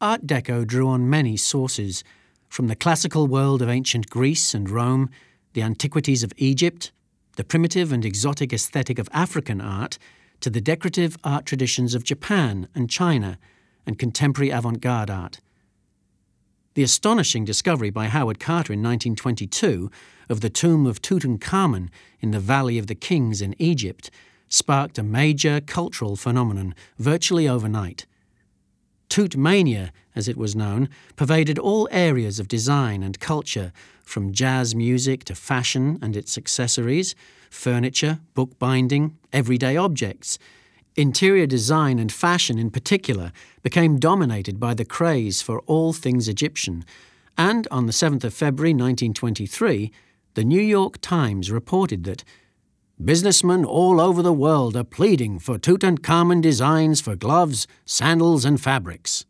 Art Deco drew on many sources, from the classical world of ancient Greece and Rome, the antiquities of Egypt, the primitive and exotic aesthetic of African art, to the decorative art traditions of Japan and China, and contemporary avant garde art. The astonishing discovery by Howard Carter in 1922 of the tomb of Tutankhamun in the Valley of the Kings in Egypt sparked a major cultural phenomenon virtually overnight. Tutmania, as it was known, pervaded all areas of design and culture, from jazz music to fashion and its accessories, furniture, bookbinding, everyday objects. Interior design and fashion in particular became dominated by the craze for all things Egyptian, and on the 7th of February 1923, the New York Times reported that businessmen all over the world are pleading for Tutankhamun designs for gloves, sandals, and fabrics.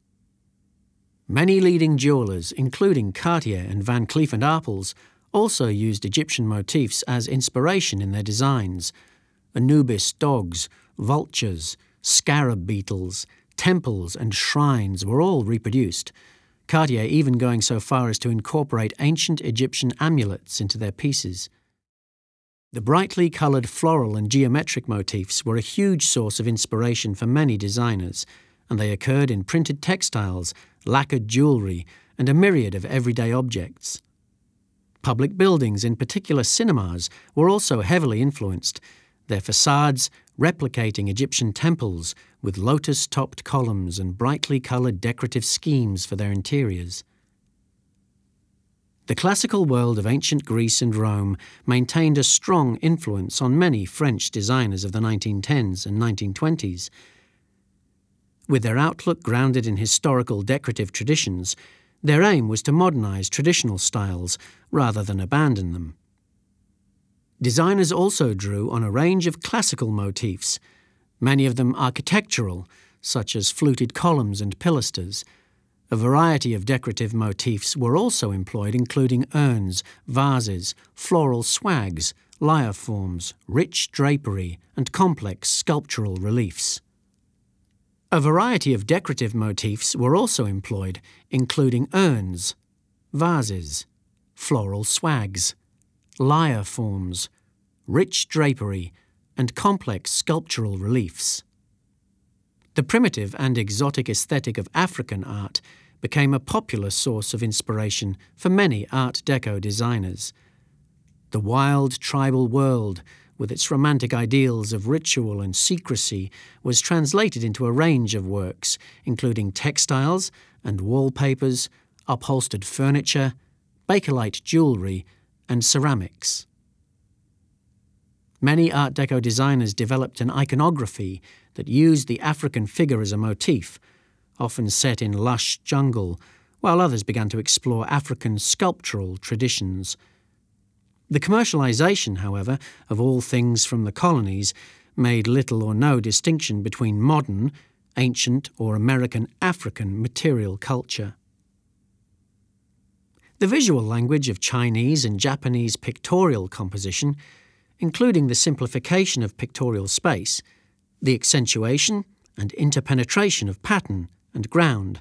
Many leading jewelers, including Cartier and Van Cleef & Arpels, also used Egyptian motifs as inspiration in their designs. Anubis dogs, vultures, scarab beetles, temples, and shrines were all reproduced, Cartier even going so far as to incorporate ancient Egyptian amulets into their pieces. The brightly coloured floral and geometric motifs were a huge source of inspiration for many designers, and they occurred in printed textiles, lacquered jewellery, and a myriad of everyday objects. Public buildings, in particular cinemas, were also heavily influenced, their facades replicating Egyptian temples with lotus topped columns and brightly coloured decorative schemes for their interiors. The classical world of ancient Greece and Rome maintained a strong influence on many French designers of the 1910s and 1920s. With their outlook grounded in historical decorative traditions, their aim was to modernize traditional styles rather than abandon them. Designers also drew on a range of classical motifs, many of them architectural, such as fluted columns and pilasters, a variety of decorative motifs were also employed, including urns, vases, floral swags, lyre forms, rich drapery, and complex sculptural reliefs. A variety of decorative motifs were also employed, including urns, vases, floral swags, lyre forms, rich drapery, and complex sculptural reliefs. The primitive and exotic aesthetic of African art became a popular source of inspiration for many Art Deco designers. The wild tribal world, with its romantic ideals of ritual and secrecy, was translated into a range of works, including textiles and wallpapers, upholstered furniture, bakelite jewellery, and ceramics. Many Art Deco designers developed an iconography that used the African figure as a motif, often set in lush jungle, while others began to explore African sculptural traditions. The commercialization, however, of all things from the colonies made little or no distinction between modern, ancient, or American African material culture. The visual language of Chinese and Japanese pictorial composition, including the simplification of pictorial space, the accentuation and interpenetration of pattern and ground,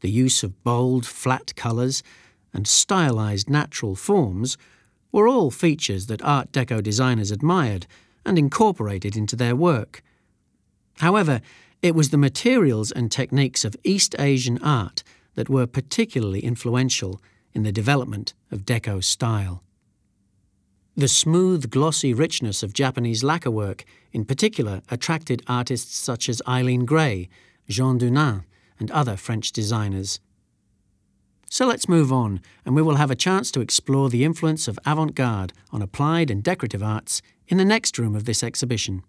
the use of bold, flat colours, and stylised natural forms were all features that Art Deco designers admired and incorporated into their work. However, it was the materials and techniques of East Asian art that were particularly influential in the development of Deco style. The smooth, glossy richness of Japanese lacquer work, in particular, attracted artists such as Eileen Gray, Jean Dunand, and other French designers. So let's move on, and we will have a chance to explore the influence of avant garde on applied and decorative arts in the next room of this exhibition.